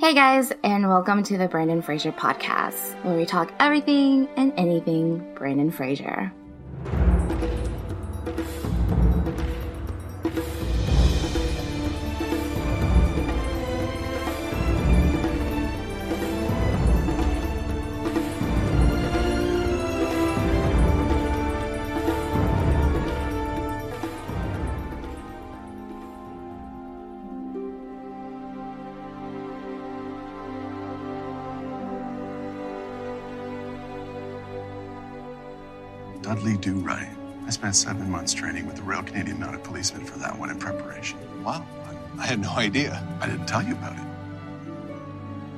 Hey guys, and welcome to the Brandon Fraser podcast, where we talk everything and anything Brandon Fraser. Spent seven months training with the Royal Canadian Mounted Policemen for that one in preparation. Wow, I- I had no idea. I didn't tell you about it.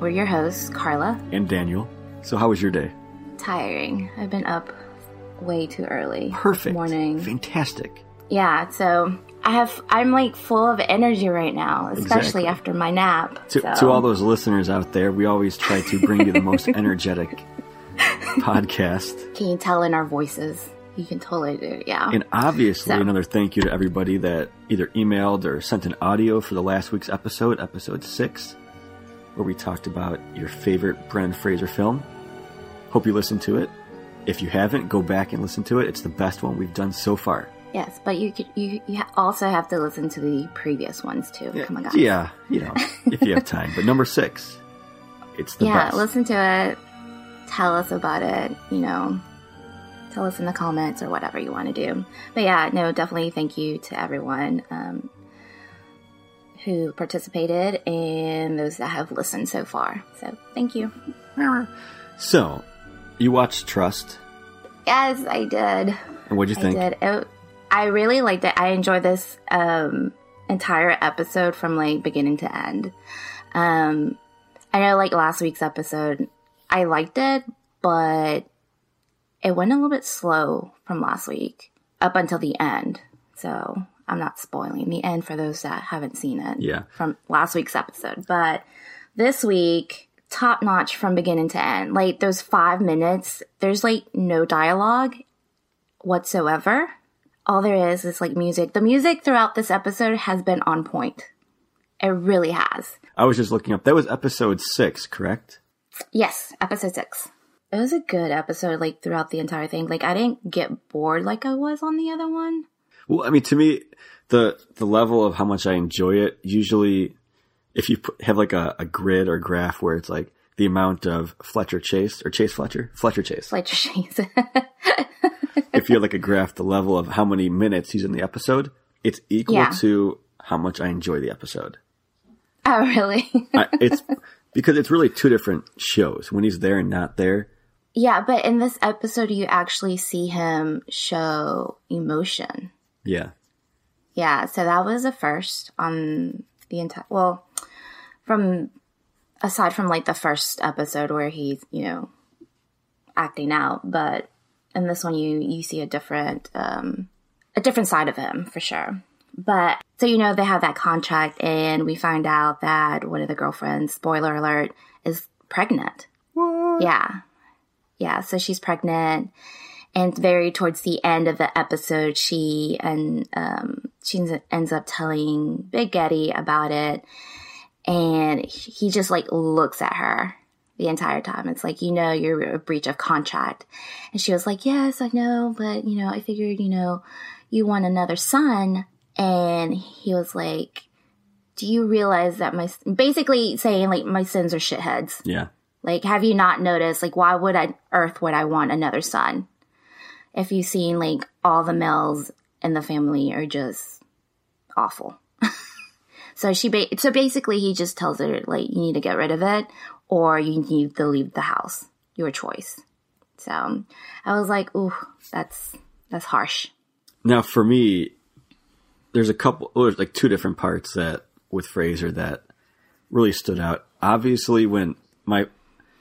We're your hosts, Carla. and Daniel. So, how was your day? Tiring. I've been up way too early. Perfect. Morning. Fantastic. Yeah, so I have I'm like full of energy right now, especially Exactly. after my nap. To, so. to all those listeners out there, we always try to bring you the most energetic podcast. Can you tell in our voices? You can totally do, it, yeah. And obviously, So- another thank you to everybody that either emailed or sent an audio for the last week's episode, episode six, where we talked about your favorite Brendan Fraser film. Hope you listened to it. If you haven't, go back and listen to it. It's the best one we've done so far. yes, but you could you, you also have to listen to the previous ones too. Come on, guys. Yeah, you know, if you have time. But number six, it's the yeah, best. listen to it. Tell us about it. You know, tell us in the comments or whatever you want to do. But yeah, no, definitely thank you to everyone um, who participated and those that have listened so far. So thank you. So, you watched Trust, Yes, I did. and what'd you think? I did. It, I really liked it. I enjoyed this um, entire episode from like beginning to end. Um, I know, like last week's episode, I liked it, but it went a little bit slow from last week up until the end. So I'm not spoiling the end for those that haven't seen it Yeah. from last week's episode. But this week, top notch from beginning to end. Like those five minutes, there's like no dialogue whatsoever. All there is is like music. The music throughout this episode has been on point. It really has. I was just looking up. That was episode six, correct? Yes, episode six. It was a good episode, like throughout the entire thing. Like I didn't get bored like I was on the other one. Well, I mean, to me, the the level of how much I enjoy it usually, if you put, have like a, a grid or graph where it's like the amount of Fletcher Chase or Chase Fletcher, Fletcher Chase. Like Chase. if you have like a graph, the level of how many minutes he's in the episode, it's equal Yeah. to how much I enjoy the episode. oh, really? I, it's because it's really two different shows. When he's there and not there, yeah, but in this episode, you actually see him show emotion. yeah, Yeah, so that was the first on the entire. Well, from aside from like the first episode where he's you know acting out, but in this one you you see a different um a different side of him for sure. But so you know they have that contract, and we find out that one of the girlfriends, spoiler alert, is pregnant. Yeah, yeah. So she's pregnant, and very towards the end of the episode, she and um, she ends- up telling Big Getty about it, and he just like looks at her the entire time. It's like you know you're a breach of contract, and she was like, "Yes, I know, but you know I figured you know you want another son," and he was like. Do you realize that my basically saying like my sins are shitheads? yeah. Like, have you not noticed? Like, why would I, Earth would I want another son? If you've seen, like, all the males in the family are just awful. so she, ba- so basically, he just tells her, like, you need to get rid of it or you need to leave the house. Your choice. So I was like, ooh, that's, that's harsh. Now, for me, there's a couple, well, there's like two different parts that with Fraser that really stood out. Obviously, when my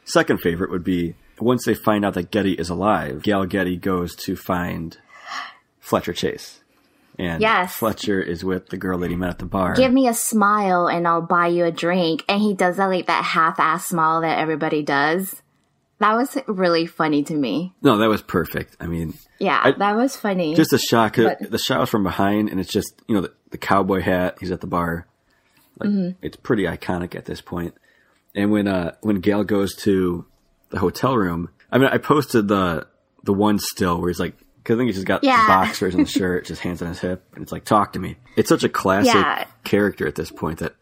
second favorite would be once they find out that Getty is alive, Gail Getty goes to find Fletcher Chase. And Yes. Fletcher is with the girl that he met at the bar. Give me a smile and I'll buy you a drink. And he does that, like, that half ass smile that everybody does. That was really funny to me. no, that was perfect. I mean, Yeah, I- that was funny. just a shot. But- the shot was from behind, and it's just you know the, the cowboy hat. He's at the bar. Like Mm-hmm. it's pretty iconic at this point. And when uh when Gail goes to the hotel room, I mean, I posted the the one still where he's like, because I think he's just got Yeah. boxers and the shirt, just hands on his hip, and it's like, talk to me. It's such a classic Yeah. character at this point that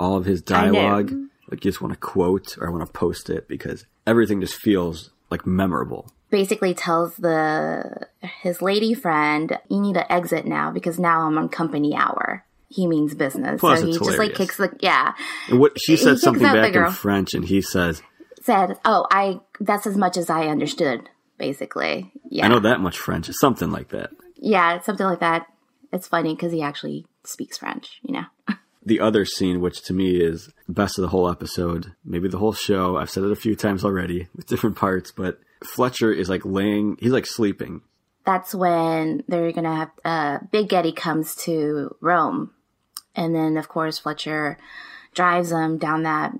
all of his dialogue, like, you just want to quote or I want to post it because everything just feels like memorable. Basically tells the his lady friend, "You need to exit now because now I'm on company hour." He means business, Plus, so he it's just like kicks the yeah. And what she He said something back in. French, and he says, Said, "Oh, I that's as much as I understood." Basically, yeah, "I know that much French." It's something like that. yeah, it's something like that. It's funny because he actually speaks French, you know. the other scene, which to me is best of the whole episode, maybe the whole show. I've said it a few times already with different parts, but Fletcher is like laying, he's like sleeping. that's when they're gonna have uh, Big Getty comes to Rome, and then of course Fletcher drives them down that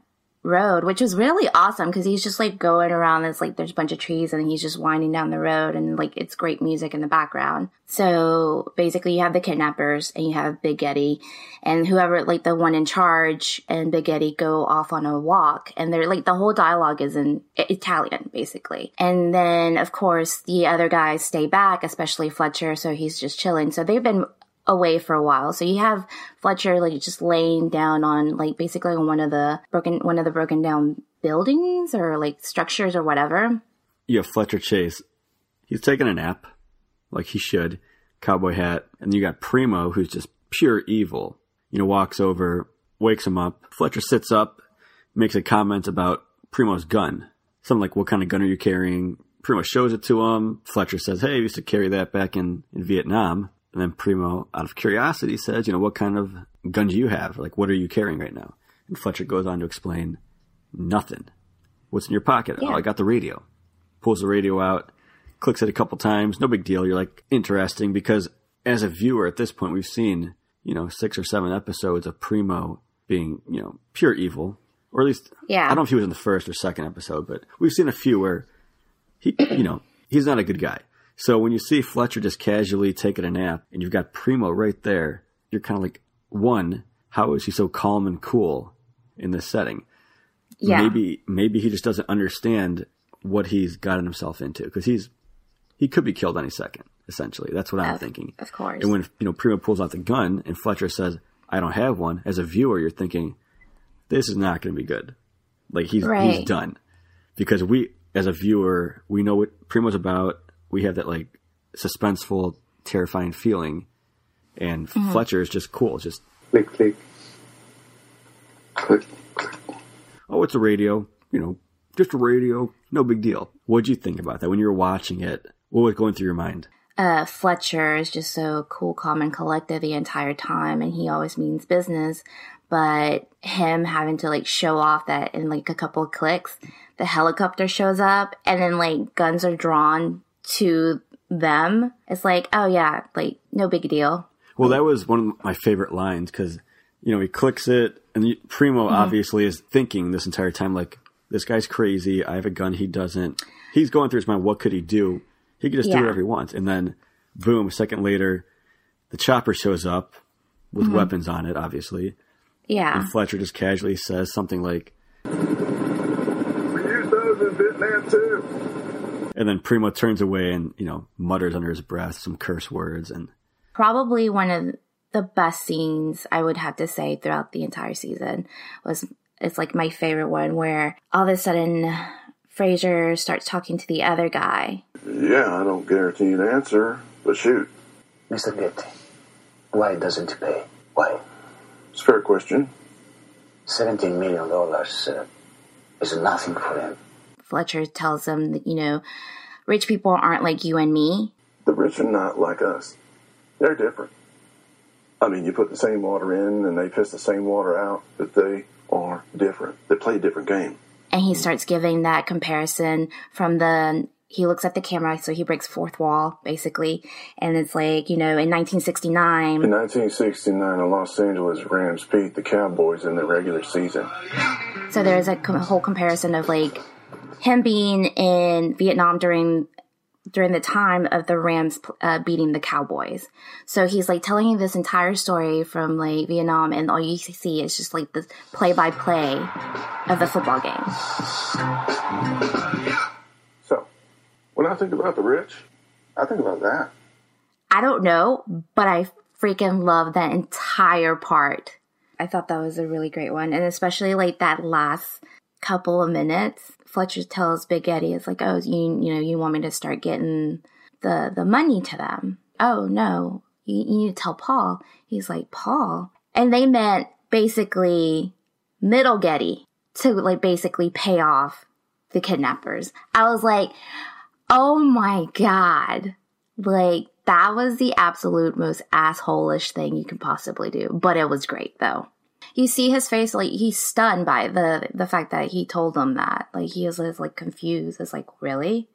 road, which is really awesome because he's just like going around. This like there's a bunch of trees, and he's just winding down the road, and like it's great music in the background. So basically, you have the kidnappers, and you have Big Getty, and whoever like the one in charge, and Big Getty go off on a walk, and they're like the whole dialogue is in Italian basically, and then of course the other guys stay back, especially Fletcher, so he's just chilling. So they've been away for a while. So you have Fletcher like just laying down on like basically on one of the broken one of the broken down buildings or like structures or whatever. You have Fletcher Chase, he's taking a nap, like he should, cowboy hat, and you got Primo, who's just pure evil. You know, walks over, wakes him up. Fletcher sits up, makes a comment about Primo's gun. Something like, "What kind of gun are you carrying?" Primo shows it to him. Fletcher says, "Hey, I used to carry that back in in Vietnam." And then Primo, out of curiosity, says, "You know, what kind of gun do you have? Like, what are you carrying right now?" And Fletcher goes on to explain, "Nothing. What's in your pocket? Oh, I got the radio." Pulls the radio out, clicks it a couple times. No big deal. You're like interesting because as a viewer at this point, we've seen you know six or seven episodes of Primo being you know pure evil, or at least Yeah. I don't know if he was in the first or second episode, but we've seen a few where he you know he's not a good guy. So when you see Fletcher just casually taking a nap and you've got Primo right there, you're kind of like, one, how is he so calm and cool in this setting? Yeah. maybe maybe he just doesn't understand what he's gotten himself into because he's he could be killed any second. Essentially, that's what I'm Of- thinking. of course. And when you know Primo pulls out the gun and Fletcher says, "I don't have one," as a viewer, you're thinking, "This is not going to be good." Like he's he's done because we, as a viewer, we know what Primo's about. We have that like suspenseful, terrifying feeling, and Mm-hmm. Fletcher is just cool. It's just Click, click. Click, click. oh, it's a radio, you know, just a radio, no big deal. What'd you think about that when you were watching it? What was going through your mind? uh, Fletcher is just so cool, calm, and collected the entire time, and he always means business. But him having to like show off that in like a couple of clicks, the helicopter shows up, and then like guns are drawn to them. It's like, oh yeah, like no big deal. Well, that was one of my favorite lines because, you know, he clicks it, and Primo Mm-hmm. obviously is thinking this entire time, like, this guy's crazy. I have a gun. He doesn't. He's going through his mind, what could he do? He could just Yeah. do whatever he wants. And then, boom, a second later, the chopper shows up with Mm-hmm. weapons on it, obviously. Yeah, And Fletcher just casually says something like, We used those in Vietnam too. And then Primo turns away and, you know, mutters under his breath some curse words. And probably one of the best scenes I would have to say throughout the entire season was it's like my favorite one where all of a sudden Fraser starts talking to the other guy Yeah, I don't guarantee an answer, but shoot. Mr. Getty, why doesn't he pay? Why? It's a fair question. $17 million uh, is nothing for him. Fletcher tells him that, you know, rich people aren't like you and me. The rich are not like us. They're different. I mean, you put the same water in and they piss the same water out, but they are different. They play a different game. And he starts giving that comparison from the, he looks at the camera, so he breaks fourth wall, basically. And it's like, you know, in 1969, In 1969, the Los Angeles Rams beat the Cowboys in the regular season. So there's a com- whole comparison of like him being in Vietnam during during the time of the Rams uh, beating the Cowboys. So he's like telling you this entire story from like Vietnam, and all you see is just like the play by play of the football game. So, when I think about the rich, I think about that. I don't know, but I freaking love that entire part. I thought that was a really great one, and especially like that last couple of minutes. Fletcher tells Big Getty, "It's like, oh, you you know, you want me to start getting the the money to them? Oh no, you, you need to tell Paul." He's like, "Paul," and they meant basically Middle Getty to like basically pay off the kidnappers. I was like, "Oh my god!" Like that was the absolute most assholish thing you could possibly do. But it was great though. You see his face like he's stunned by the the fact that he told them that. Like he is like confused. It's like, really?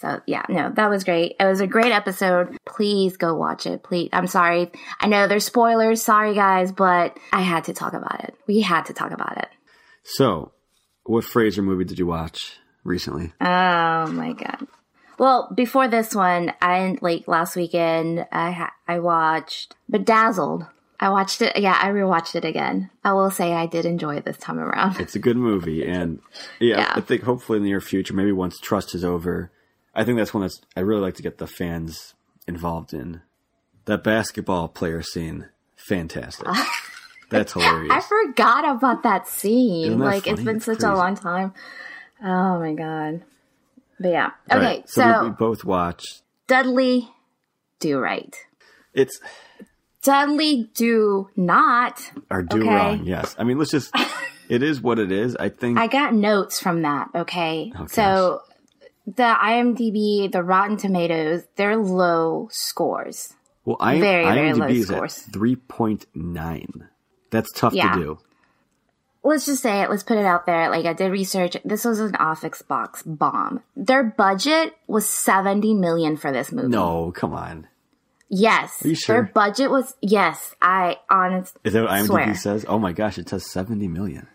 So yeah, no, that was great. It was a great episode. Please go watch it. Please. I'm sorry. I know there's spoilers. Sorry guys, but I had to talk about it. We had to talk about it. So, what Fraser movie did you watch recently? Oh my god. Well, before this one, I like last weekend. I ha- I watched Bedazzled. I watched it. Yeah, I rewatched it again. I will say I did enjoy it this time around. It's a good movie, and yeah, Yeah. I think hopefully in the near future, maybe once Trust is over, I think that's one that's I really like to get the fans involved in. That basketball player scene, fantastic. That's hilarious. I forgot about that scene. That like it's been such a long time. Oh my god. But yeah. Okay, right, so, we, we both watched. Dudley do right. It's Dudley do not. or do Okay. wrong. Yes, I mean let's just. it is what it is. I think. I got notes from that, okay? Oh, so the IMDb, the Rotten Tomatoes, they're low scores. well, I, very, very low is scores. at three point nine. That's tough Yeah. to do. let's just say it. Let's put it out there. Like I did research. This was an Office Box bomb. Their budget was seventy million for this movie. No, come on. Yes. Are you sure? Their budget was yes. I honest. Is that what IMDb Swear. says? Oh my gosh, it says seventy million.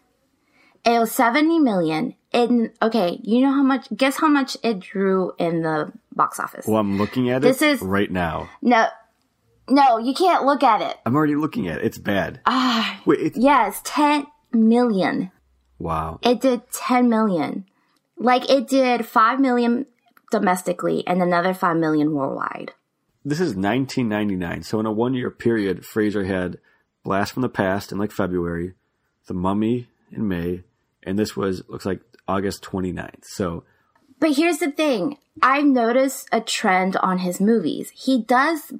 It was seventy million. In okay, you know how much? Guess how much it drew in the box office. Well, I'm looking at This it is- right now. No, no, you can't look at it. I'm already looking at it. It's bad. Ah, Wait, it's, yes, ten million. wow. It did ten million. Like it did five million domestically and another five million worldwide. This is 1999. So in a one year period, Fraser had Blast from the Past in like February, The Mummy in May, and this was looks like August 29th. So But here's the thing. I've noticed a trend on his movies. He does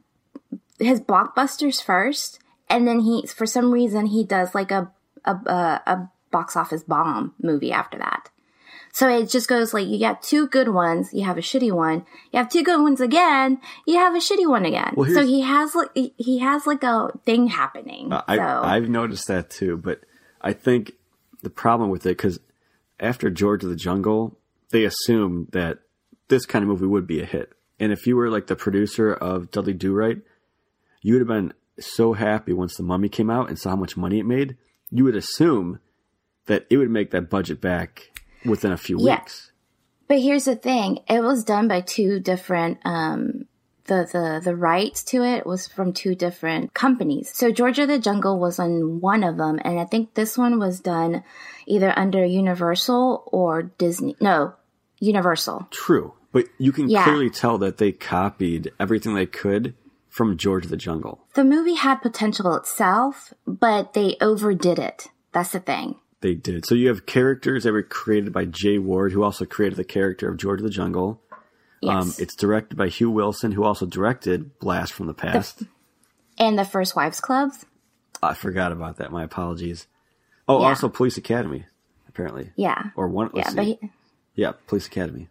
his blockbusters first, and then he, for some reason, he does like a a, a, a box office bomb movie after that. So it just goes like you got two good ones, you have a shitty one. You have two good ones again, you have a shitty one again. Well, so he has like he- has like a thing happening. Uh, I, I've noticed that too, but I think the problem with it because after George of the Jungle, they assumed that this kind of movie would be a hit, and if you were like the producer of Dudley Do Right, you would have been so happy once the Mummy came out and saw how much money it made. You would assume that it would make that budget back within a few Yeah. weeks. But here's the thing: it was done by two different. Um, the the the rights to it was from two different companies. So George of the Jungle was on one of them, and I think this one was done either under Universal or Disney. No, Universal. True, but you can Yeah. clearly tell that they copied everything they could from George of the Jungle. The movie had potential itself, but they overdid it. That's the thing. They did. So you have characters that were created by Jay Ward, who also created the character of George of the Jungle. Yes. Um, it's directed by Hugh Wilson, who also directed Blast from the Past. and the First Wives Clubs. I forgot about that. My apologies. Oh, Yeah. also Police Academy, apparently. Yeah. Or one. Yeah, but see. he, yeah, Police Academy.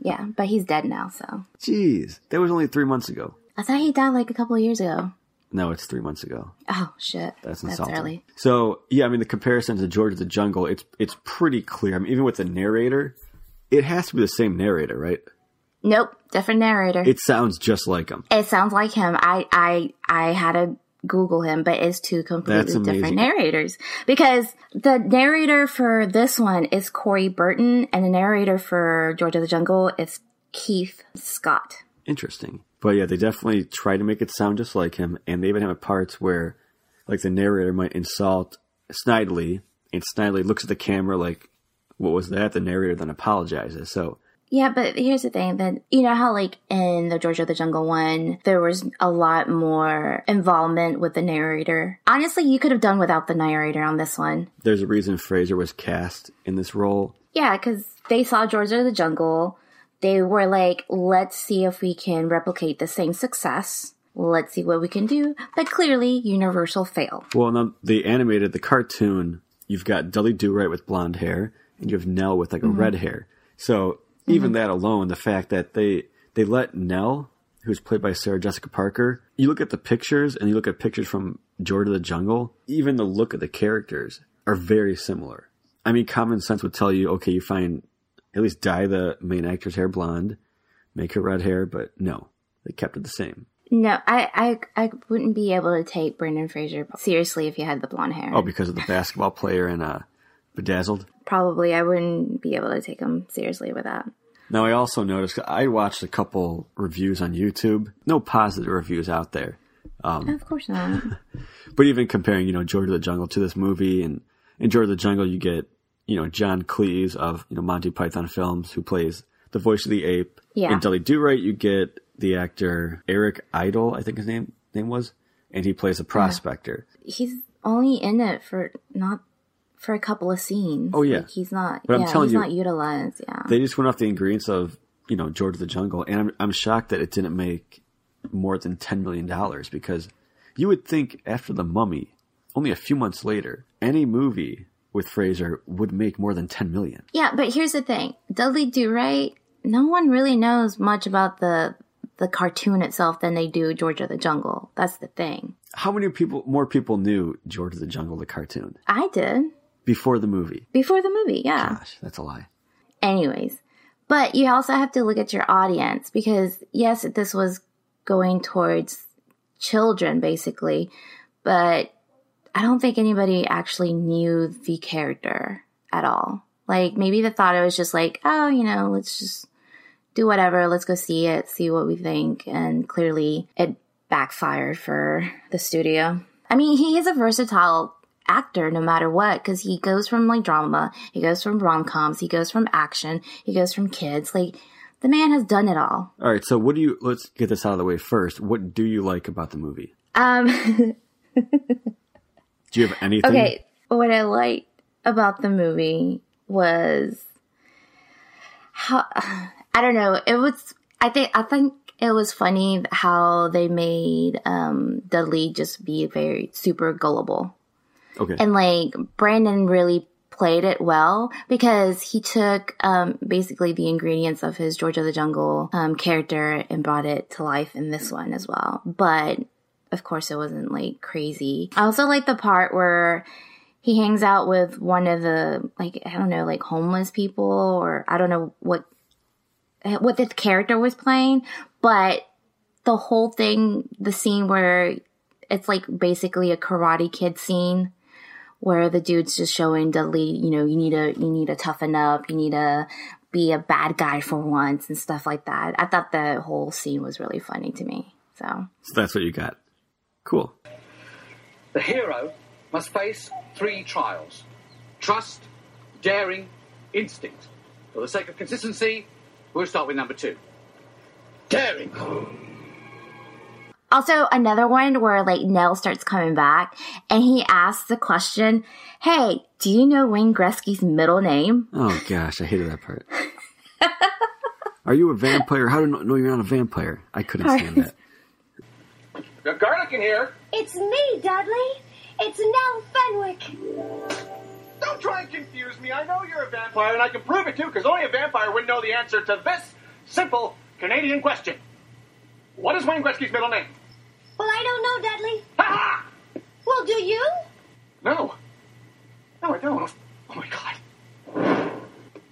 yeah, but he's dead now. So Jeez, that was only three months ago. I thought he died like a couple of years ago. No, it's three months ago. Oh shit, That's that's insulting. early. So yeah, I mean the comparison to George of the Jungle, it's it's pretty clear. I mean, even with the narrator, it has to be the same narrator, right? Nope, different narrator. It sounds just like him. It sounds like him. I I I had to Google him, but it's two completely different narrators. Because the narrator for this one is Corey Burton, and the narrator for George of the Jungle is Keith Scott. Interesting. But yeah, they definitely try to make it sound just like him, and they even have parts where, like, the narrator might insult Snidely, and Snidely looks at the camera like, "What was that?" The narrator then apologizes. So Yeah, but here's the thing that you know how like in the George of the Jungle one, there was a lot more involvement with the narrator. Honestly, you could have done without the narrator on this one. there's a reason Fraser was cast in this role. Yeah, because they saw George of the Jungle. They were like, let's see if we can replicate the same success. Let's see what we can do. But clearly, Universal failed. Well, now the animated, the cartoon, you've got Dudley Do Right with blonde hair, and you have Nell with like a mm-hmm. red hair. So even mm-hmm. that alone, the fact that they they let Nell, who's played by Sarah Jessica Parker, you look at the pictures and you look at pictures from George of the Jungle, even the look of the characters are very similar. I mean, common sense would tell you, okay, you find at least dye the main actor's hair blonde, make her red hair, but no, they kept it the same. No, I, I, I wouldn't be able to take Brendan Fraser seriously if he had the blonde hair. Oh, because of the basketball player and uh, Bedazzled. Probably, I wouldn't be able to take him seriously with that. Now, I also noticed I watched a couple reviews on YouTube. No positive reviews out there, Of course not. but even comparing, you know, George of the Jungle to this movie, and in George of the Jungle, you get, you know, John Cleese of you know Monty Python films, who plays the voice of the ape. Yeah. In Dudley Do Right, you get the actor Eric Idle, I think his name name was, and he plays a prospector. he's only in it for not for a couple of scenes. Oh, yeah. Like, he's not. But I'm yeah, telling he's you- not utilized. Yeah. They just went off the ingredients of you know George of the Jungle, and I'm I'm shocked that it didn't make more than ten million dollars because you would think after the Mummy, only a few months later, any movie with Fraser would make more than ten million. Yeah, but here's the thing: Dudley Do Right. No one really knows much about the the cartoon itself than they do George of the Jungle. That's the thing. How many people more people knew George of the Jungle the cartoon I did before the movie? before the movie. Yeah. Gosh, that's a lie. Anyways, but you also have to look at your audience because yes, this was going towards children basically, but I don't think anybody actually knew the character at all. Like maybe the thought it was just like, oh, you know, let's just do whatever, let's go see it, see what we think, and clearly it backfired for the studio. I mean, he is a versatile actor no matter what because he goes from like drama, he goes from rom coms, he goes from action, he goes from kids. Like the man has done it all. All right, so what do you? Let's get this out of the way first. What do you like about the movie? Um, Do you have anything? okay, what I liked about the movie was how I don't know. It was I think I think it was funny how they made um Dudley just be very super gullible. Okay. and like Brandon really played it well because he took um, basically the ingredients of his George of the Jungle um, character and brought it to life in this one as well. But of course, it wasn't like crazy. I also like the part where he hangs out with one of the like I don't know like homeless people or I don't know what what the character was playing, but the whole thing, the scene where it's like basically a Karate Kid scene where the dude's just showing Dudley, you know, you need to you need to toughen up, you need to be a bad guy for once and stuff like that. I thought the whole scene was really funny to me. So so that's what you got. Cool. The hero must face three trials trust, daring, instinct. For the sake of consistency, we'll start with number two. Daring. also another one where like Nell starts coming back and he asks the question, "Hey, do you know Wayne Gretzky's middle name?" Oh gosh, I hated that part. Are you a vampire? How do I know you're not a vampire? I couldn't stand that. Garlic in here. It's me, Dudley. It's Nell Fenwick. Don't try and confuse me. I know you're a vampire, and I can prove it too, because only a vampire would know the answer to this simple Canadian question. What is Wayne Gretzky's middle name? Well, I don't know, Dudley. Ha ha! Well, do you? No. No, I don't. Oh my god.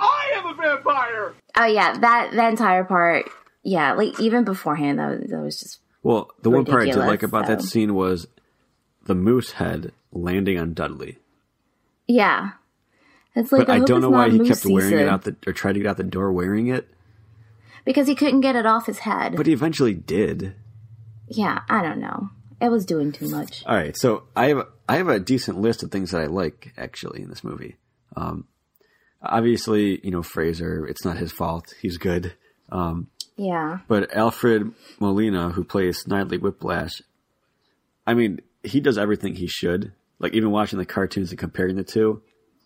I am a vampire! Oh yeah, that that entire part, yeah, like even beforehand, that was, that was just Well, the one part I did like about that scene was the moose head landing on Dudley. yeah. It's like But I, don't know why he kept wearing it out the or tried to get out the door wearing it. because he couldn't get it off his head. But he eventually did. yeah, I don't know. It was doing too much. All right, so I have I have a decent list of things that I like actually in this movie. Um, obviously, you know Fraser. It's not his fault. He's good. Um, Yeah. but Alfred Molina, who plays Snidely Whiplash, I mean, he does everything he should. Like even watching the cartoons and comparing the two,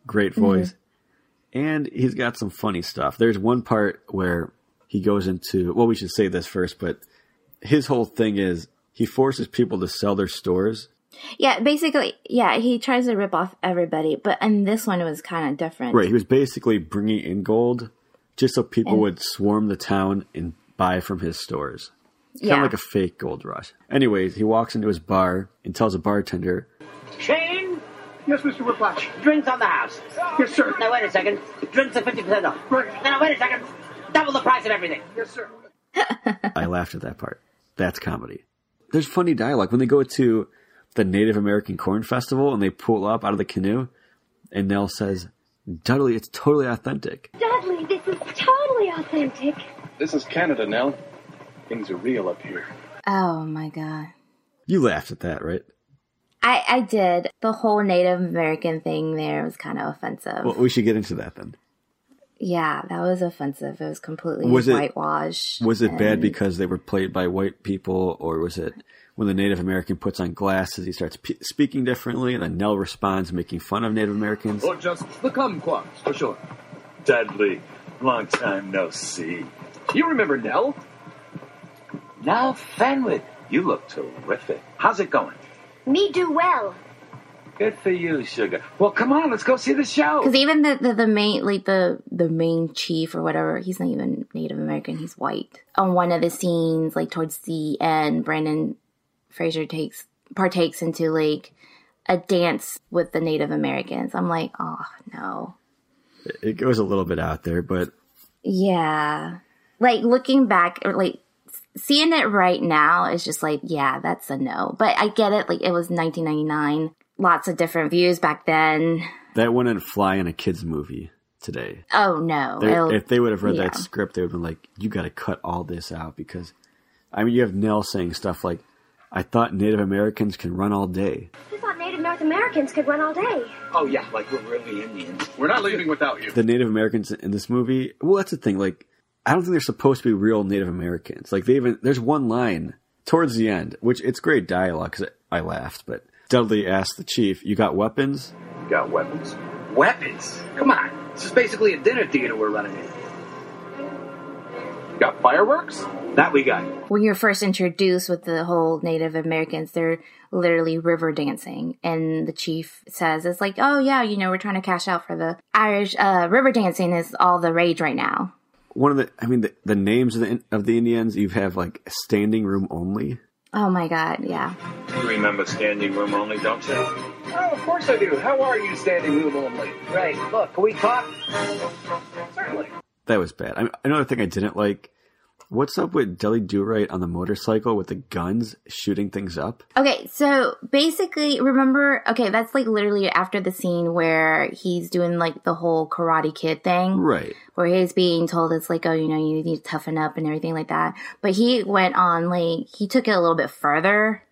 great mm-hmm. voice, and he's got some funny stuff. There's one part where he goes into well, we should say this first, but his whole thing is he forces people to sell their stores Yeah, basically, yeah, he tries to rip off everybody, but and this one was kind of different. Right, he was basically bringing in gold just so people would swarm the town and buy from his stores. Kind Yeah. of like a fake gold rush. Anyways, he walks into his bar and tells a bartender, Shane, Yes, Mr. Whiplash. drinks on the house. Yes, sir. Now wait a second. Drinks are fifty percent off. Right. Now wait a second. Double the price of everything. Yes, sir. I laughed at that part. That's comedy. There's funny dialogue when they go to the Native American Corn Festival and they pull up out of the canoe and Nell says, Dudley, it's totally authentic. Dudley, this is totally authentic. This is Canada, Nell. Things are real up here. Oh my god. You laughed at that, right? I, I did. The whole Native American thing there was kind of offensive. Well, we should get into that then. yeah, that was offensive. It was completely Was it- whitewashed. Was it bad because they were played by white people, or was it when the Native American puts on glasses, he starts p- speaking differently, and then Nell responds, making fun of Native Americans? Or just the kumquats, for sure. Dudley. long time no see. You remember Nell? Now, Fenwick, you look terrific. How's it going? Me do well. Good for you, sugar. Well, come on, let's go see the show. Because even the, the, the main, like the, the main chief or whatever, he's not even Native American, he's white. On one of the scenes, like towards the end, Brandon Fraser takes, partakes into like a dance with the Native Americans. I'm like, oh no. It goes a little bit out there, but Yeah. Like looking back or like seeing it right now is just like, yeah, that's a no. But I get it. Like it was 1999. Lots of different views back then. that wouldn't fly in a kids' movie today. Oh no. If they would have read yeah. that script, they would have been like, "You got to cut all this out," because I mean, you have Nell saying stuff like, "I thought Native Americans can run all day." I thought Native North Americans could run all day. Oh, yeah, like we're really Indians. We're not leaving without you. The Native Americans in this movie, well, that's the thing. Like, I don't think they're supposed to be real Native Americans. Like, they even there's one line towards the end, which it's great dialogue because I laughed, but Dudley asked the chief, "You got weapons?" You Got weapons. Weapons? Come on. This is basically a dinner theater we're running in. Got fireworks? That we got. when you're first introduced with the whole Native Americans, they're literally river dancing, and the chief says it's like, oh yeah, you know, we're trying to cash out for the Irish uh, river dancing is all the rage right now. One of the, I mean, the, the names of the of the Indians, you have like standing room only. Oh my god, yeah. You remember standing room only, don't you? Oh, of course I do. How are you standing room only? Right. Look, can we talk? Certainly. That was bad. I another thing I didn't like. What's up with Dudley Do Right on the motorcycle with the guns shooting things up? Okay, so basically, remember, okay, that's like literally after the scene where he's doing like the whole Karate Kid thing. Right. where he's being told it's like, oh, you know, you need to toughen up and everything like that. But he went on like he took it a little bit further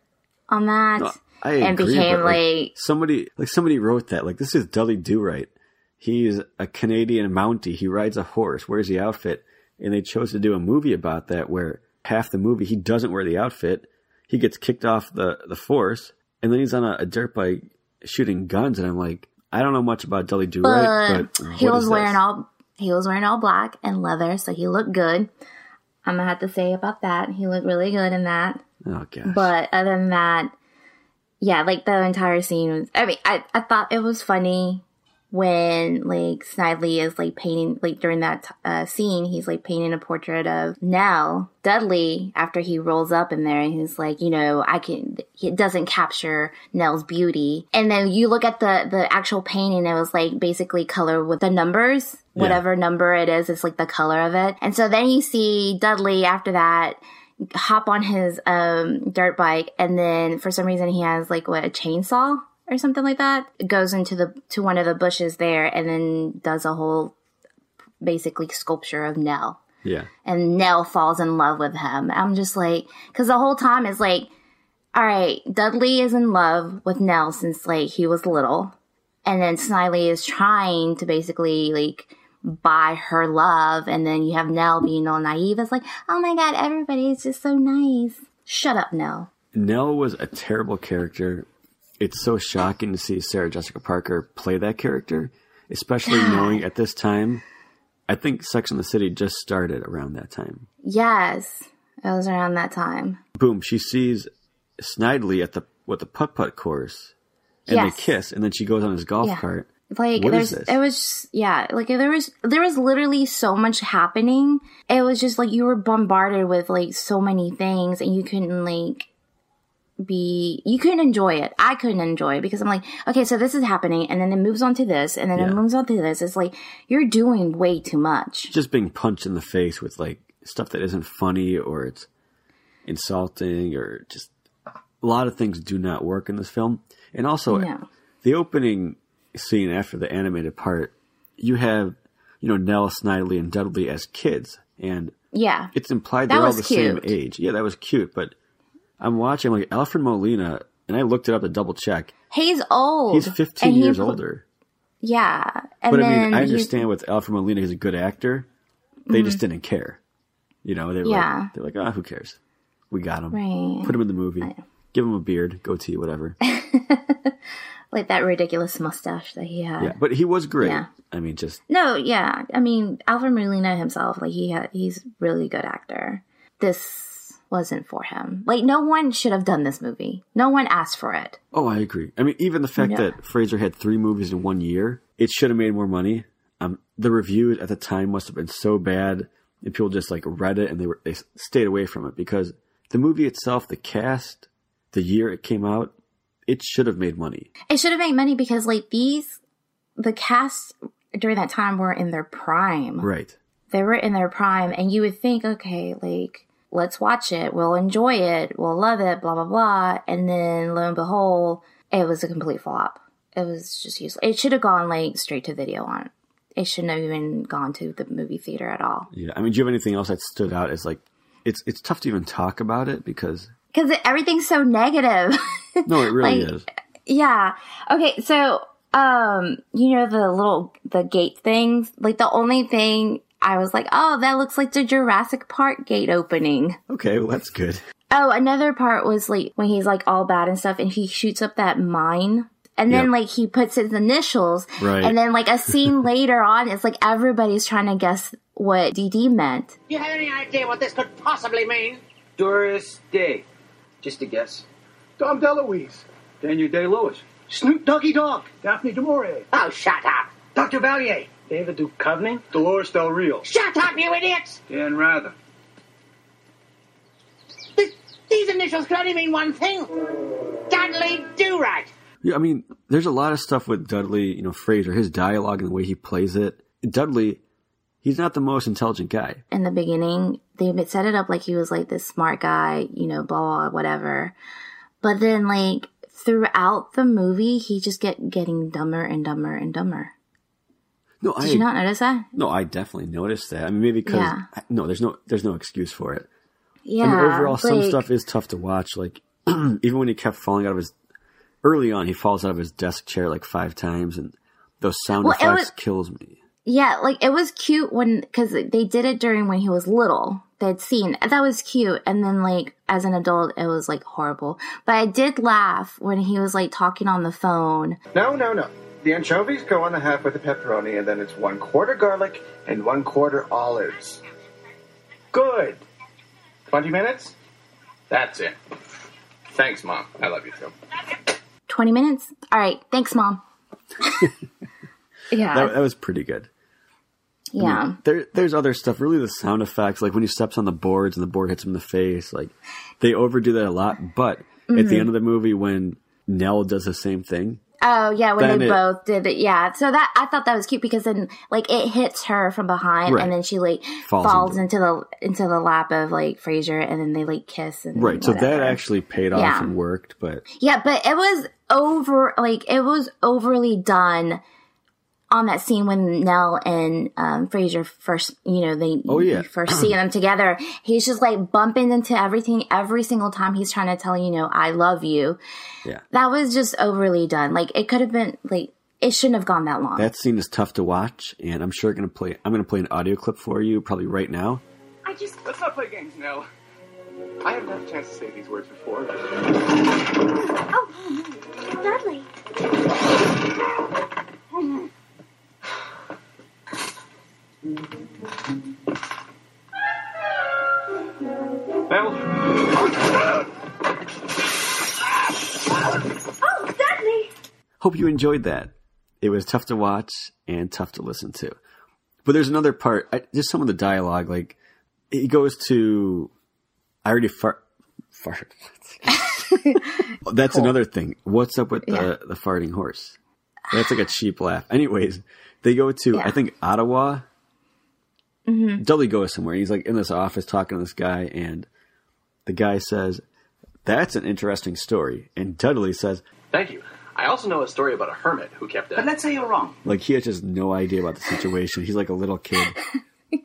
on that No, I and agree, became but, like, somebody like somebody wrote that like this is Dudley Do Right. He's a Canadian Mountie. He rides a horse, wears the outfit, and they chose to do a movie about that where half the movie he doesn't wear the outfit. He gets kicked off the the force, and then he's on a, a dirt bike shooting guns. And I'm like, I don't know much about Dudley Do Right, but but he was wearing this? all he was wearing all black and leather, so he looked good. I'm gonna have to say about that. He looked really good in that. Oh gosh. But other than that, yeah, like the entire scene was. I mean, I I thought it was funny when like Snidely is like painting like during that uh, scene, he's like painting a portrait of Nell Dudley after he rolls up in there, and he's like, you know, I can. It doesn't capture Nell's beauty, and then you look at the the actual painting. It was like basically color with the numbers. Yeah. Whatever number it is, it's like the color of it. And so then you see Dudley after that hop on his um dirt bike and then for some reason he has like what a chainsaw or something like that goes into the to one of the bushes there and then does a whole basically sculpture of Nell Yeah. and Nell falls in love with him. I'm just like, because the whole time it's like, all right, Dudley is in love with Nell since like he was little, and then Snidely is trying to basically like buy her love, and then you have Nell being all naive. It's like, oh my god, everybody's just so nice. Shut up, Nell. Nell was a terrible character. It's so shocking to see Sarah Jessica Parker play that character, especially knowing at this time. I think Sex and the City just started around that time. Yes, it was around that time. Boom, she sees Snidely at the what the putt putt course, and Yes. they kiss, and then she goes on his golf Yeah. cart. Like What is there's, this? it was just- yeah, like there was there was literally so much happening. It was just like you were bombarded with like so many things, and you couldn't like be you couldn't enjoy it. I couldn't enjoy it because I'm like, okay, so this is happening, and then it moves on to this, and then Yeah. it moves on to this. It's like you're doing way too much. Just being punched in the face with like stuff that isn't funny or it's insulting or just a lot of things do not work in this film. And also, No. the opening scene after the animated part, you have, you know, Nell, Snidely, and Dudley as kids, and Yeah, it's implied That they're all the same age. Yeah, that was cute, but I'm watching like Alfred Molina, and I looked it up to double check. he's old. He's 15 and he years older. Yeah, and But I mean, I understand with Alfred Molina, he's a good actor. They just didn't care. You know, they were Mm-hmm. Yeah. like, they're like, ah, who cares? We got him. Right. Put him in the movie. Give him a beard, goatee, whatever. like that ridiculous mustache that he had. yeah, but he was great. Yeah. I mean, just No, yeah. I mean, Alfred Molina himself, like he had, he's really good actor. This wasn't for him. Like no one should have done this movie. No one asked for it. oh, I agree. I mean, even the fact Yeah. that Fraser had three movies in one year, it should have made more money. Um, the reviews at the time must have been so bad, and people just like read it and they were they stayed away from it because the movie itself, the cast, the year it came out, it should have made money. It should have made money because like these, the cast during that time were in their prime. Right. They were in their prime, and you would think, okay, like let's watch it, we'll enjoy it, we'll love it, blah blah blah, and then lo and behold, it was a complete flop. It was just useless. It should have gone like straight to video on. It shouldn't have even gone to the movie theater at all. Yeah. I mean, do you have anything else that stood out as like it's it's tough to even talk about it because because everything's so negative. no, it really Like- is. yeah. Okay. So, um, you know the little the gate things. Like the only thing I was like, oh, that looks like the Jurassic Park gate opening. Okay, well that's good. Oh, another part was like when he's like all bad and stuff, and he shoots up that mine. And then Yep. like he puts his initials, Right. and then like a scene later on, it's like everybody's trying to guess what DD meant. You have any idea what this could possibly mean? Doris Day. Just a guess. Dom DeLuise. Daniel Day Lewis. Snoop Doggy Dogg. Daphne du Maurier. Oh, shut up! Dr. Valier. David Duchovny. Dolores Del Rio. Shut up, you idiots! Dan Rather. Th- these initials can only mean one thing. Dudley Do Right. Yeah, I mean, there's a lot of stuff with Dudley, you know, Fraser, his dialogue and the way he plays it. Dudley, he's not the most intelligent guy. in the beginning, they set it up like he was like this smart guy, you know, blah, blah, blah, whatever. But then, like, throughout the movie, he just get getting dumber and dumber and dumber. No, Did I you not notice that? no, I definitely noticed that. I mean, maybe because Yeah. no, there's no there's no excuse for it. Yeah. I mean, overall, some stuff is tough to watch. Like even when he kept falling out of his early on, he falls out of his desk chair like five times, and those sound Well, effects was- kills me. Yeah, like it was cute when because they did it during when he was little. That scene that was cute, and then like as an adult, it was like horrible. But I did laugh when he was like talking on the phone. No, no, no. The anchovies go on the half with the pepperoni, and then it's one quarter garlic and one quarter olives. Good. 20 minutes? That's it. Thanks, Mom. I love you too. Twenty minutes. All right, thanks, mom. yeah, That, that was pretty good. I mean, yeah. there, there's other stuff. Really, the sound effects, like when he steps on the boards and the board hits him in the face, like they overdo that a lot. But at Mhm. the end of the movie, when Nell does the same thing, Oh yeah, when they it- both did it. Yeah, so that I thought that was cute because then like it hits her from behind, Right. and then she like Falls falls, into the into the lap of like Fraser, and then they like kiss and right? So that actually paid off Yeah. and worked. But Yeah, but it was over like it was overly done on that scene when Nell and um, Fraser first, you know, they Oh, yeah. you first see them together. He's just like bumping into everything every single time he's trying to tell you know I love you. Yeah. That was just overly done. Like it could have been like it shouldn't have gone that long. That scene is tough to watch, and I'm sure going to play. I'm going to play an audio clip for you, probably right now. I just. Let's not play games, Nell. I haven't had a chance to say these words before. Oh, Dudley. Nell? Oh, Dudley. Hope you enjoyed that. It was tough to watch and tough to listen to. But there's another part, I, just some of the dialogue, like, he goes to, I already fart, fart. That's another thing. What's up with Yeah. the, the farting horse? That's like a cheap laugh. Anyways, they go to, I think, Ottawa. Mhm. Dudley goes somewhere. He's like in this office talking to this guy, and the guy says, That's an interesting story. And Dudley says, Thank you. I also know a story about a hermit who kept a. But let's say you're wrong. Like he has just no idea about the situation. He's like a little kid.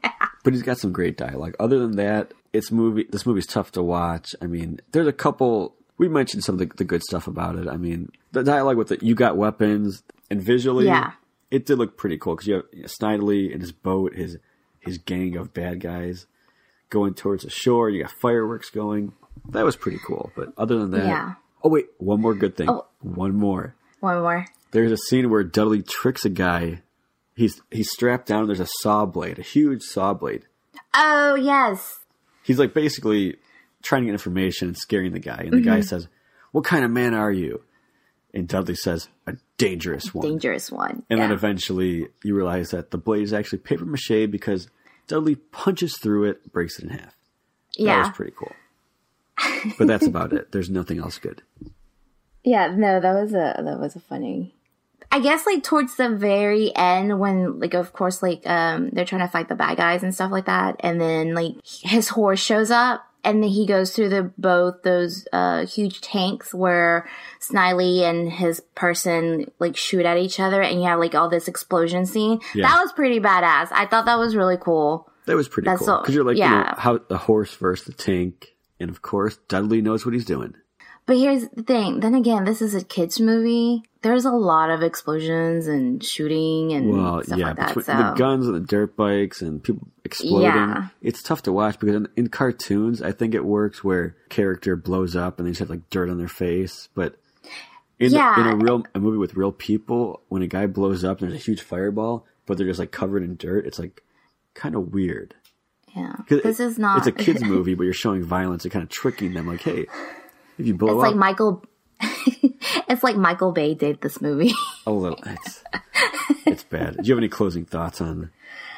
But he's got some great dialogue. Other than that, it's movie. This movie's tough to watch. I mean, there's a couple. We mentioned some of the, the good stuff about it. I mean, the dialogue with the "you got weapons" and visually, Yeah. it did look pretty cool because you have Snidely and his boat, his his gang of bad guys going towards the shore. You got fireworks going. That was pretty cool. But other than that, Yeah. oh wait, one more good thing. Oh. One more. One more. There's a scene where Dudley tricks a guy. He's he's strapped down. There's a saw blade, a huge saw blade. Oh yes. He's like basically trying to get information and scaring the guy. And the guy Mhm. says, "What kind of man are you?" And Dudley says, "A dangerous one." Dangerous one. and yeah. then eventually you realize that the blade is actually paper mache because Dudley punches through it, breaks it in half. Yeah. That was pretty cool. But that's about it. There's nothing else good. Yeah, no, that was a that was a funny. I guess like towards the very end when like of course like um they're trying to fight the bad guys and stuff like that and then like his horse shows up and then he goes through the both those uh huge tanks where Snidely and his person like shoot at each other and you have like all this explosion scene. Yeah. That was pretty badass. I thought that was really cool. That was pretty That's cool because you're like, you know, yeah. how the horse versus the tank, and of course Dudley knows what he's doing. But here's the thing. Then again, this is a kids movie. There's a lot of explosions and shooting and Well, stuff yeah, like that. So the guns and the dirt bikes and people exploding, Yeah. it's tough to watch because in, in cartoons, I think it works where character blows up and they just have like dirt on their face. But in, Yeah. in a real a movie with real people, when a guy blows up and there's a huge fireball, but they're just like covered in dirt, it's like kind of weird. yeah, this it- is not. It's a kids movie, but you're showing violence and kind of tricking them. Like, hey, if you blow It's up like Michael. it's like Michael Bay did this movie. a little, it's it's bad. Do you have any closing thoughts on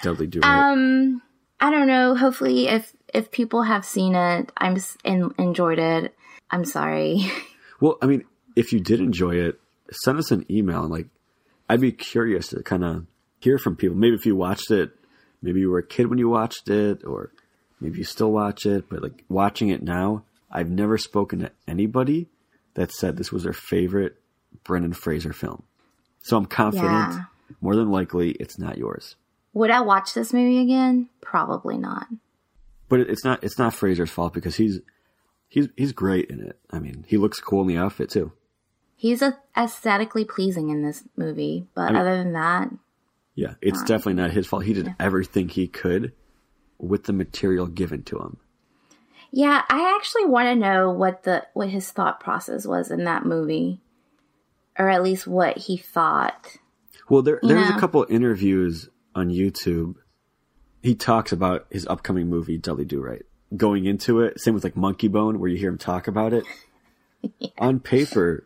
Dudley Do Right? um, I don't know. Hopefully, if if people have seen it, I'm en- enjoyed it. I'm sorry. Well, I mean, if you did enjoy it, send us an email and like, I'd be curious to kind of hear from people. Maybe if you watched it, maybe you were a kid when you watched it, or maybe you still watch it, but like watching it now, I've never spoken to anybody that said this was their favorite Brendan Fraser film. So I'm confident, Yeah. more than likely, it's not yours. Would I watch this movie again? Probably not. But it's not it's not Fraser's fault because he's he's he's great in it. I mean, he looks cool in the outfit too. He's a- aesthetically pleasing in this movie, but I mean- other than that, Yeah, it's definitely not his fault. He did everything he could with the material given to him. Yeah, I actually want to know what the what his thought process was in that movie, or at least what he thought. Well, there You there's know. a couple interviews on YouTube. He talks about his upcoming movie Dudley Do Right. Going into it, same with like Monkeybone, where you hear him talk about it. On paper,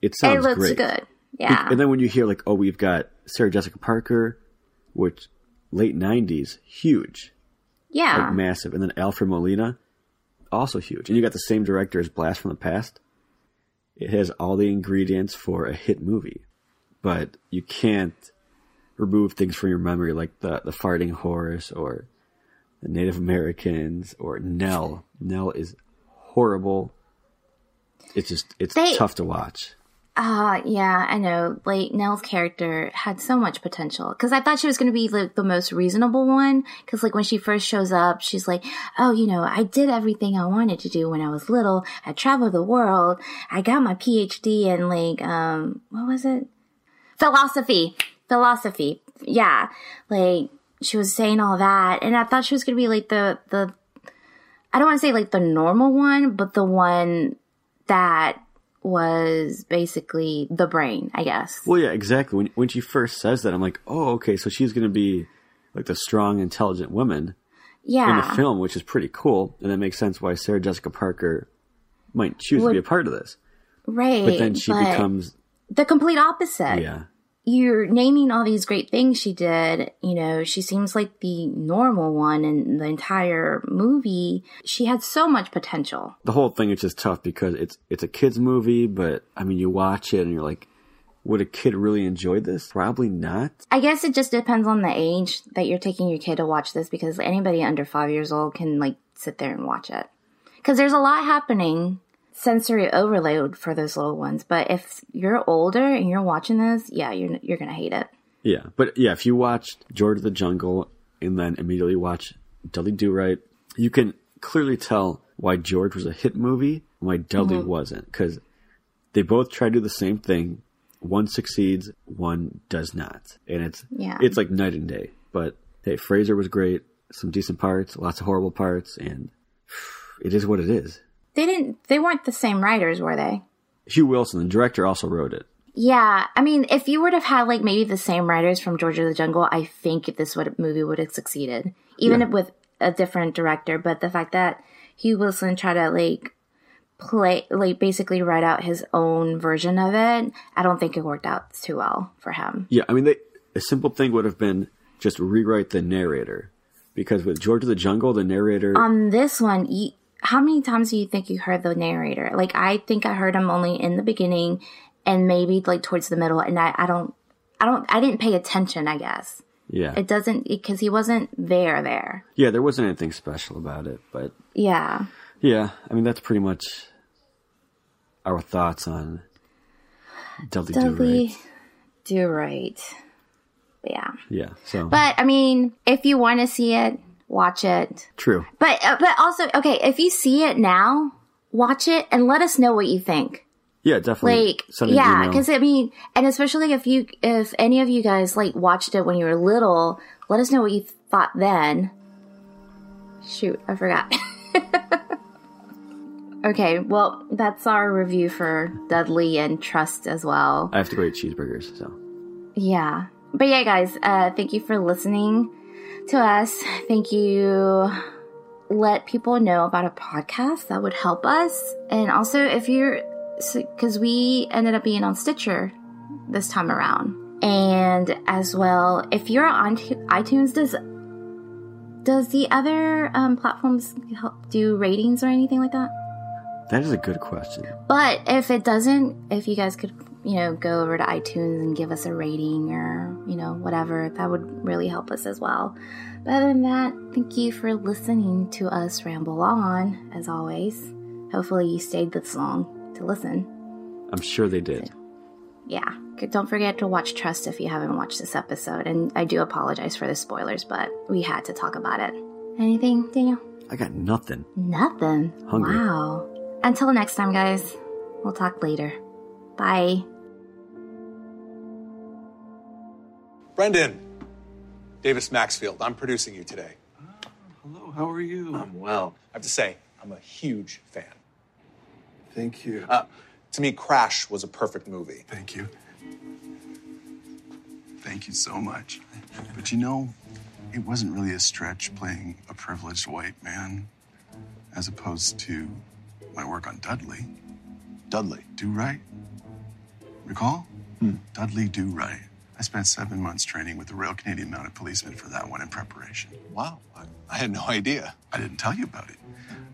it sounds it looks great. good. Yeah, And then when you hear like, oh, we've got Sarah Jessica Parker, which late '90s, huge, yeah, like massive, and then Alfred Molina, also huge. And you got the same director as Blast from the Past. It has all the ingredients for a hit movie, but you can't remove things from your memory like the the farting horse or the Native Americans or Nell. Nell is horrible. It's just it's They- tough to watch. Uh, yeah, I know. Like, Nell's character had so much potential. Because I thought she was going to be like the most reasonable one. Because, like, when she first shows up, she's like, oh, you know, I did everything I wanted to do when I was little. I traveled the world. I got my PhD in, like, um, what was it? Philosophy. Philosophy. Yeah. Like, she was saying all that. And I thought she was going to be like the, the, I don't want to say like the normal one, but the one that was basically the brain, I guess. Well, yeah, exactly. When when she first says that, I'm like, oh, okay, so she's going to be like the strong, intelligent woman Yeah. in the film, which is pretty cool, and that makes sense why Sarah Jessica Parker might choose to be a part of this. Right. But then she but becomes, the complete opposite. yeah, You're naming all these great things she did. You know, she seems like the normal one in the entire movie. She had so much potential. the whole thing is just tough because it's it's a kids movie, but I mean, you watch it and you're like, would a kid really enjoy this? Probably not. I guess it just depends on the age that you're taking your kid to watch this because anybody under five years old can like sit there and watch it. Because there's a lot happening, sensory overload for those little ones. But if you're older and you're watching this, yeah, you're you're gonna hate it. Yeah, but yeah, if you watched George of the Jungle and then immediately watch Dudley Do Right, you can clearly tell why George was a hit movie and why Dudley Mhm. wasn't. Because they both try to do the same thing. One succeeds, one does not, and it's Yeah. it's like night and day. But hey, Fraser was great, some decent parts, lots of horrible parts, and it is what it is. They didn't. They weren't the same writers, were they? Hugh Wilson, the director, also wrote it. Yeah, I mean, if you would have had like maybe the same writers from George of the Jungle, I think this would movie would have succeeded, even Yeah. with a different director. But the fact that Hugh Wilson tried to like play, like basically write out his own version of it, I don't think it worked out too well for him. Yeah, I mean, they, a simple thing would have been just rewrite the narrator, because with George of the Jungle, the narrator. On this one, you, how many times do you think you heard the narrator? Like, I think I heard him only in the beginning and maybe like towards the middle, and I, I don't, I don't, I didn't pay attention. I guess. yeah, It doesn't because he wasn't there there. yeah, there wasn't anything special about it, but Yeah. yeah, I mean, that's pretty much our thoughts on Dudley Do Dudley Right. do right. Yeah. Yeah, so But I mean, if you want to see it, watch it. true. But uh, but also, okay, if you see it now, watch it and let us know what you think. Yeah, definitely. Like, Send yeah, because I mean, and especially if you, if any of you guys like watched it when you were little, let us know what you thought then. Shoot, I forgot. okay, well, that's our review for Dudley and Trust as well. I have to go eat cheeseburgers, so Yeah. But yeah, guys, uh, thank you for listening to us. Thank you. Let people know about a podcast that would help us. And also, if you're, because we ended up being on Stitcher this time around. And as well, if you're on iTunes, does does the other um, platforms help do ratings or anything like that? that is a good question. But if it doesn't, if you guys could, you know, go over to iTunes and give us a rating or, you know, whatever, that would really help us as well. But other than that, thank you for listening to us ramble on, as always. Hopefully, you stayed this long to listen. I'm sure they did. Yeah. Don't forget to watch Trust if you haven't watched this episode. And I do apologize for the spoilers, but we had to talk about it. Anything, Daniel? I got nothing. Nothing. Hungry. Wow. Until next time, guys. We'll talk later. Bye. Brendan, Davis Maxfield, I'm producing you today. Hello, how are you? I'm well. I have to say, I'm a huge fan. Thank you. Uh, to me, Crash was a perfect movie. Thank you. Thank you so much. But you know, it wasn't really a stretch playing a privileged white man as opposed to my work on Dudley. Dudley. Do right. Recall? Hmm. Dudley Do Right. I spent seven months training with the Royal Canadian Mounted Policemen for that one in preparation. Wow, I, I had no idea. I didn't tell you about it.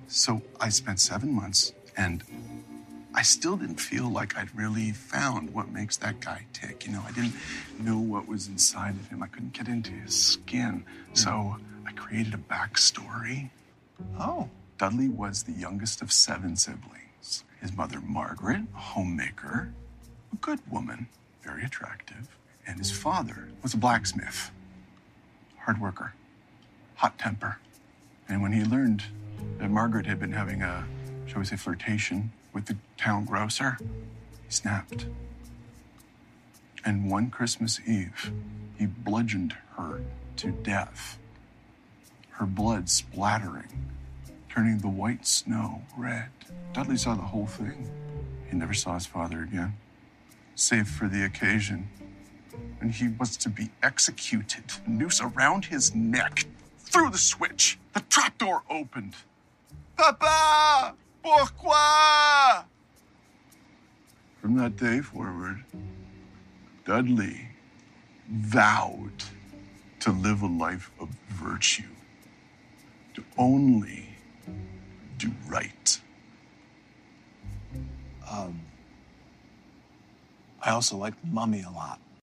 So I spent seven months and I still didn't feel like I'd really found what makes that guy tick. You know, I didn't know what was inside of him. I couldn't get into his skin. Hmm. So I created a backstory. Oh. Dudley was the youngest of seven siblings. His mother, Margaret, a homemaker, a good woman, very attractive, and his father was a blacksmith, hard worker, hot temper. And when he learned that Margaret had been having a, shall we say, flirtation with the town grocer, he snapped. And one Christmas Eve, he bludgeoned her to death, her blood splattering, turning the white snow red. Dudley saw the whole thing. He never saw his father again, save for the occasion when he was to be executed, noose around his neck, threw the switch. The trapdoor opened. Papa! Pourquoi? From that day forward, Dudley vowed to live a life of virtue, to only do right. Um, I also like Mummy a lot.